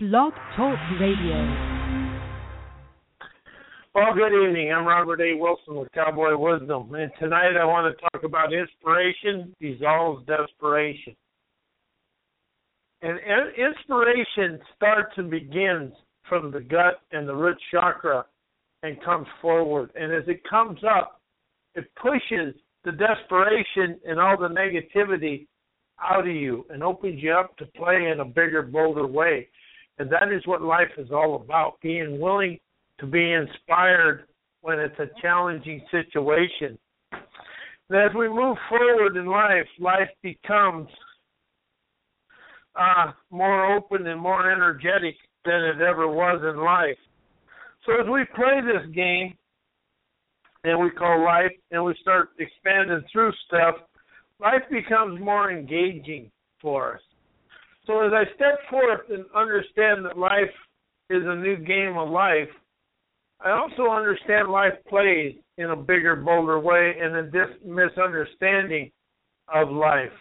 Blog Talk Radio. Well, good evening. I'm Robert A. Wilson with Cowboy Wisdom, and tonight I want to talk about inspiration dissolves desperation. And inspiration starts and begins from the gut and the root chakra and comes forward. And as it comes up, it pushes the desperation and all the negativity out of you and opens you up to play in a bigger, bolder way. And that is what life is all about being willing to be inspired when it's a challenging situation. And as we move forward in life, life becomes uh, more open and more energetic than it ever was in life. So as we play this game, and we call life, and we start expanding through stuff, life becomes more engaging for us. So as I step forth and understand that life is a new game of life, I also understand life plays in a bigger, bolder way and a dis- misunderstanding of life.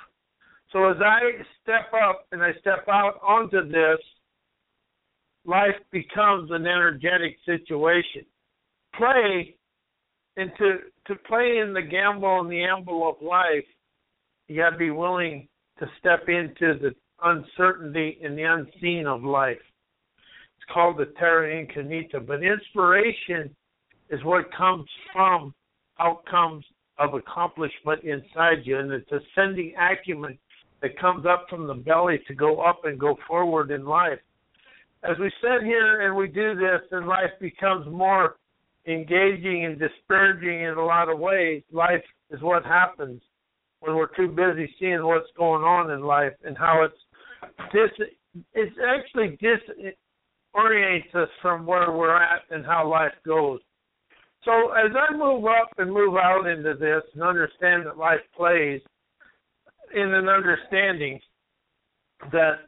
So as I step up and I step out onto this, life becomes an energetic situation. Play and to to play in the gamble and the amble of life, you got to be willing to step into the uncertainty and the unseen of life. It's called the terra incognita, but inspiration is what comes from outcomes of accomplishment inside you, and it's ascending acumen that comes up from the belly to go up and go forward in life. As we sit here and we do this, and life becomes more engaging and disparaging in a lot of ways. Life is what happens when we're too busy seeing what's going on in life and how it's dis it actually disorients us from where we're at and how life goes. So as I move up and move out into this and understand that life plays in an understanding that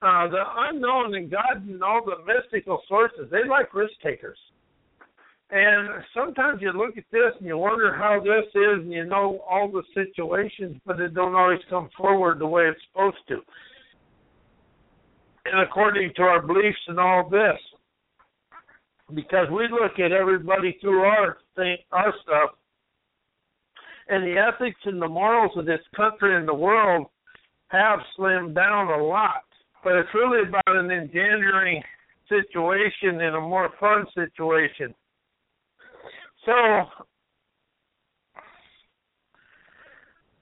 uh, the unknown and God and all the mystical sources, they like risk takers. And sometimes you look at this and you wonder how this is, and you know all the situations, but it don't always come forward the way it's supposed to. And according to our beliefs and all this, because we look at everybody through our thing, our stuff, and the ethics and the morals of this country and the world have slimmed down a lot but it's really about an engendering situation and a more fun situation. So,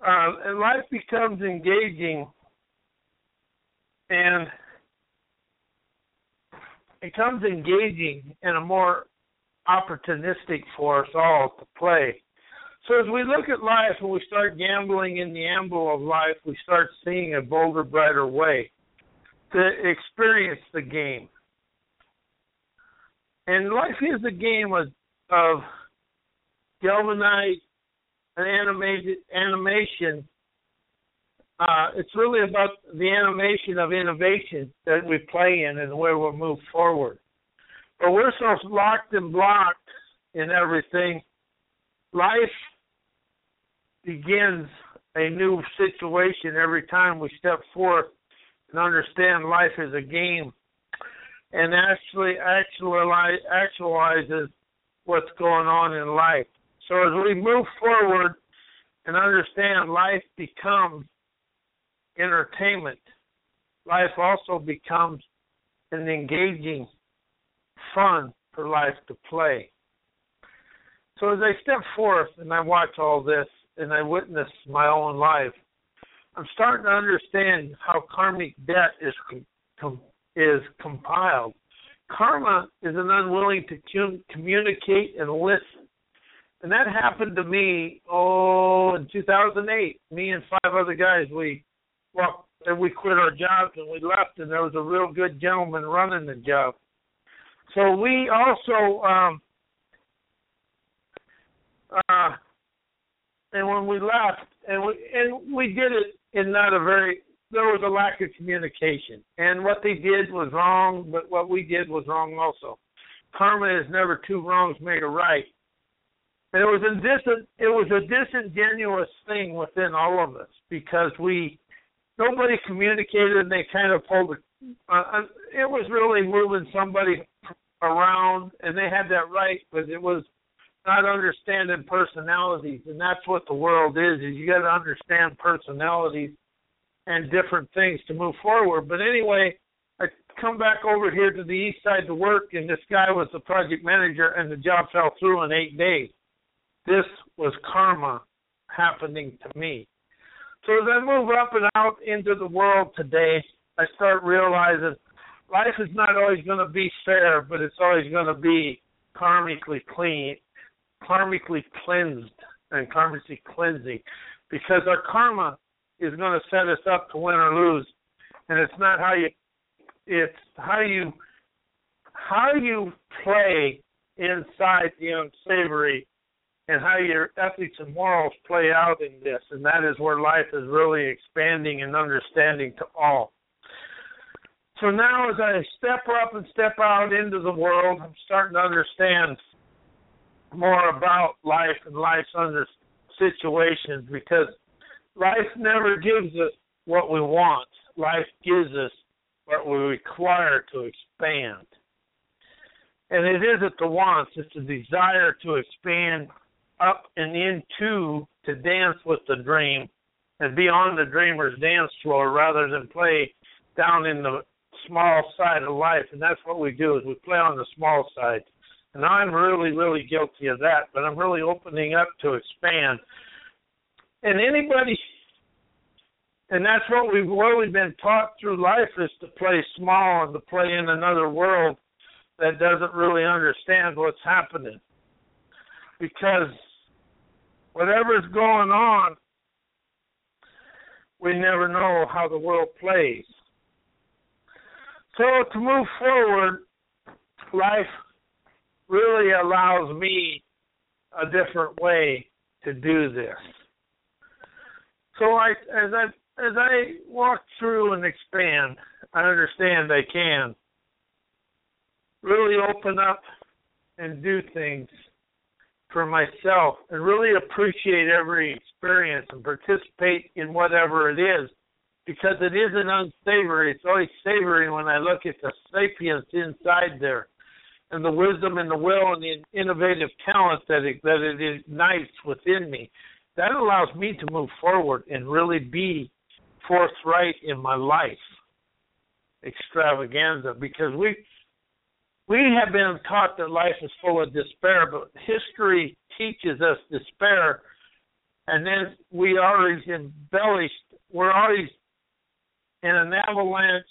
uh, life becomes engaging and it becomes engaging and a more opportunistic for us all to play. So as we look at life and we start gambling in the amble of life, we start seeing a bolder, brighter way to experience the game. And life is a game of, of galvanized and animated animation. Uh, it's really about the animation of innovation that we play in and where we move forward. But we're so locked and blocked in everything. Life begins a new situation every time we step forth and understand life is a game and actually actualize, actualizes what's going on in life. So as we move forward and understand life becomes entertainment, life also becomes an engaging fun for life to play. So as I step forth and I watch all this and I witness my own life, I'm starting to understand how karmic debt is com- is compiled. Karma is an unwilling to com- communicate and listen, and that happened to me. Oh, in 2008, me and five other guys we well, and we quit our jobs and we left, and there was a real good gentleman running the job. So we also um, uh, and when we left, and we and we did it in not a very there was a lack of communication, and what they did was wrong, but what we did was wrong also. Karma is never two wrongs made a right, and it was a it was a disingenuous thing within all of us because we nobody communicated, and they kind of pulled the uh, it was really moving somebody around, and they had that right, but it was not understanding personalities, and that's what the world is. Is you got to understand personalities and different things to move forward. But anyway, I come back over here to the east side to work, and this guy was the project manager, and the job fell through in eight days. This was karma happening to me. So as I move up and out into the world today, I start realizing life is not always going to be fair, but it's always going to be karmically clean, karmically cleansed, and karmically cleansing, because our karma is going to set us up to win or lose, and it's not how you, it's how you, how you play inside the unsavory and how your ethics and morals play out in this, and that is where life is really expanding and understanding to all. So now, as I step up and step out into the world, I'm starting to understand more about life and life's under situations because life never gives us what we want. Life gives us what we require to expand. And it isn't the wants, it's the desire to expand up and into to dance with the dream and be on the dreamer's dance floor rather than play down in the small side of life, and that's what we do is we play on the small side. And I'm really, really guilty of that, but I'm really opening up to expand. And anybody, and that's what we've really been taught through life is to play small and to play in another world that doesn't really understand what's happening. Because whatever's going on, we never know how the world plays. So to move forward, life really allows me a different way to do this. So I, as I as I walk through and expand, I understand I can really open up and do things for myself and really appreciate every experience and participate in whatever it is because it isn't unsavory. It's always savory when I look at the sapience inside there, and the wisdom and the will and the innovative talent that it, that it ignites within me. That allows me to move forward and really be forthright in my life extravaganza because we we have been taught that life is full of despair, but history teaches us despair, and then we are always embellished. We're always in an avalanche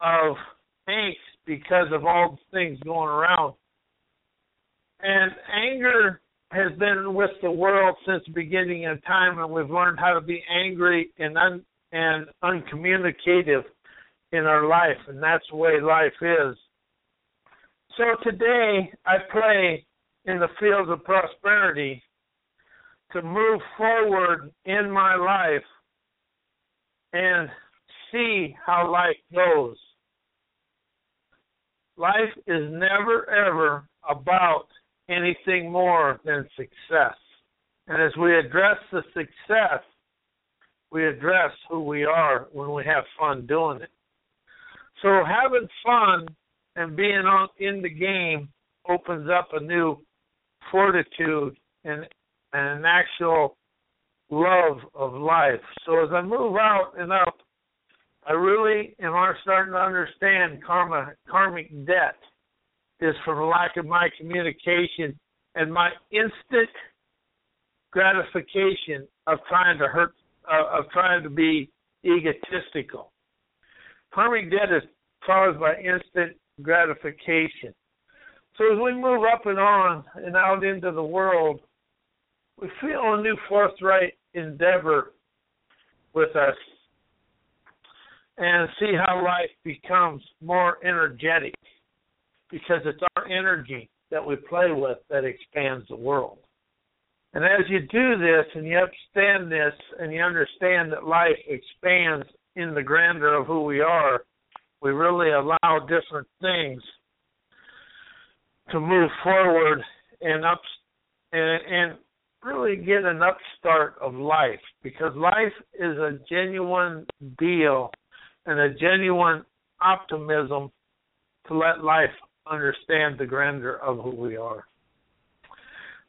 of angst because of all the things going around. And anger has been with the world since the beginning of time, and we've learned how to be angry and un, and uncommunicative in our life, and that's the way life is. So today I play in the fields of prosperity to move forward in my life and see how life goes. Life is never ever about anything more than success. And as we address the success, we address who we are when we have fun doing it. So having fun and being on in the game opens up a new fortitude and, and an actual love of life. So as I move out and up I really am starting to understand karma karmic debt is from lack of my communication and my instant gratification of trying to hurt uh, of trying to be egotistical. Karmic debt is caused by instant gratification. So as we move up and on and out into the world, we feel a new forthright endeavor with us and see how life becomes more energetic because it's our energy that we play with that expands the world. And as you do this and you understand this and you understand that life expands in the grandeur of who we are, we really allow different things to move forward and up and, and really get an upstart of life because life is a genuine deal and a genuine optimism to let life understand the grandeur of who we are.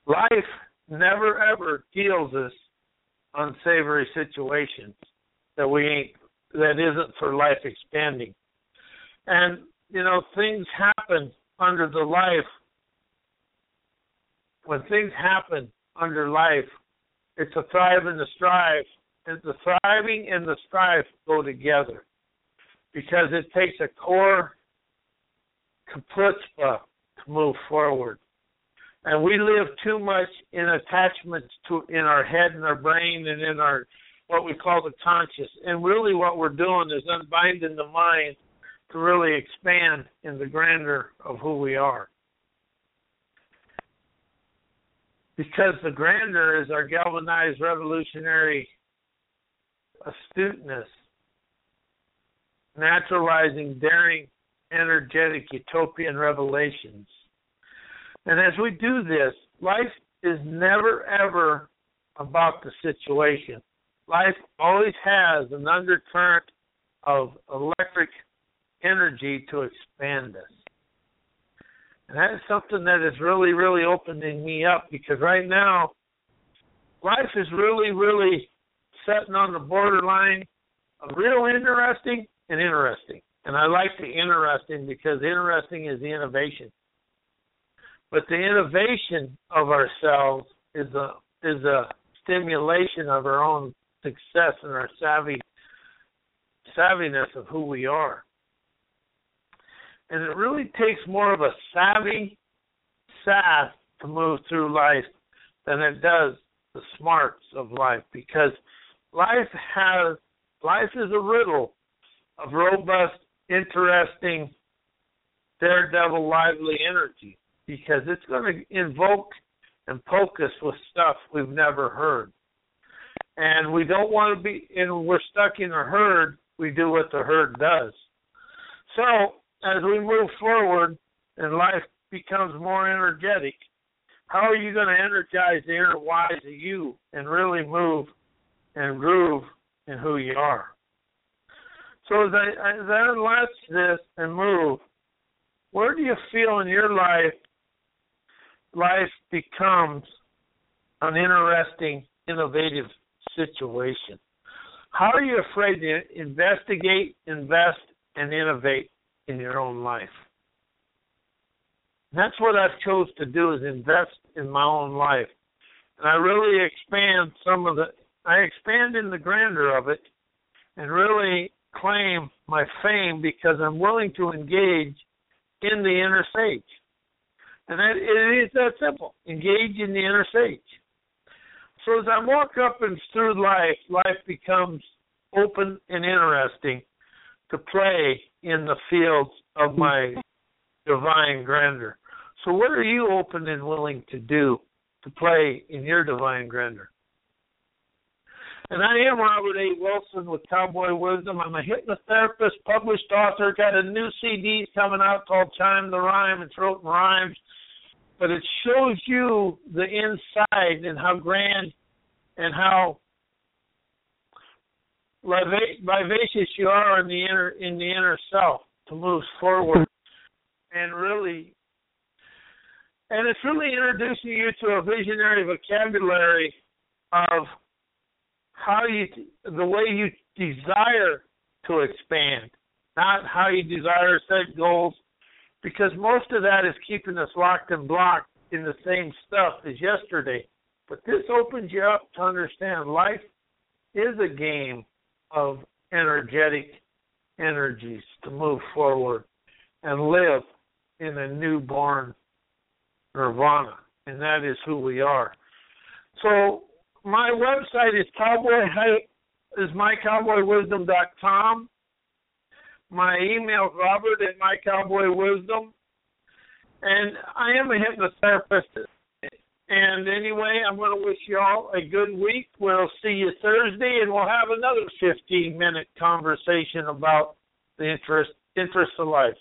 Life never ever deals us unsavory situations that we ain't that isn't for life expanding. And you know, things happen under the life when things happen under life, it's a thrive and the strive. And the thriving and the strive go together because it takes a core kaputzpah to move forward. And we live too much in attachments to in our head and our brain and in our what we call the conscious. And really what we're doing is unbinding the mind to really expand in the grandeur of who we are. Because the grandeur is our galvanized revolutionary astuteness, naturalizing daring, energetic utopian revelations. And as we do this, life is never ever about the situation. Life always has an undercurrent of electric energy to expand us. And that is something that is really, really opening me up because right now, life is really, really setting on the borderline of real interesting and interesting. And I like the interesting because interesting is the innovation. But the innovation of ourselves is a is a stimulation of our own success and our savvy savviness of who we are. And it really takes more of a savvy sass to move through life than it does the smarts of life because life has life is a riddle of robust, interesting, daredevil, lively energy because it's going to invoke and poke us with stuff we've never heard. And we don't want to be, and we're stuck in a herd, we do what the herd does. So as we move forward and life becomes more energetic, how are you going to energize the inner wise of you and really move and groove in who you are? So as I, as I unlatch this and move, where do you feel in your life life becomes an interesting, innovative situation? How are you afraid to investigate, invest, and innovate in your own life. that's what I've chose to do is invest in my own life. And I really expand some of the I expand in the grandeur of it and really claim my fame because I'm willing to engage in the inner sage. And that, it is that simple. Engage in the inner sage. So as I walk up and through life, life becomes open and interesting to play in the fields of my divine grandeur. So, what are you open and willing to do to play in your divine grandeur? And I am Robert A. Wilson with Cowboy Wisdom. I'm a hypnotherapist, published author, got a new CD coming out called Chime the Rhyme. and Throat in rhymes. But it shows you the inside and how grand and how vivacious you are in the inner in the inner self to move forward. And really and it's really introducing you to a visionary vocabulary of how you the way you desire to expand not how you desire to set goals because most of that is keeping us locked and blocked in the same stuff as yesterday. But this opens you up to understand life is a game of energetic energies to move forward and live in a newborn nirvana, and that is who we are. So my website is cowboy is mycowboywisdom.com. My email is robert at mycowboywisdom. And I am a hypnotherapist and anyway, I'm going to wish you all a good week. We'll see you Thursday, and we'll have another 15 minute conversation about the interest interest of life.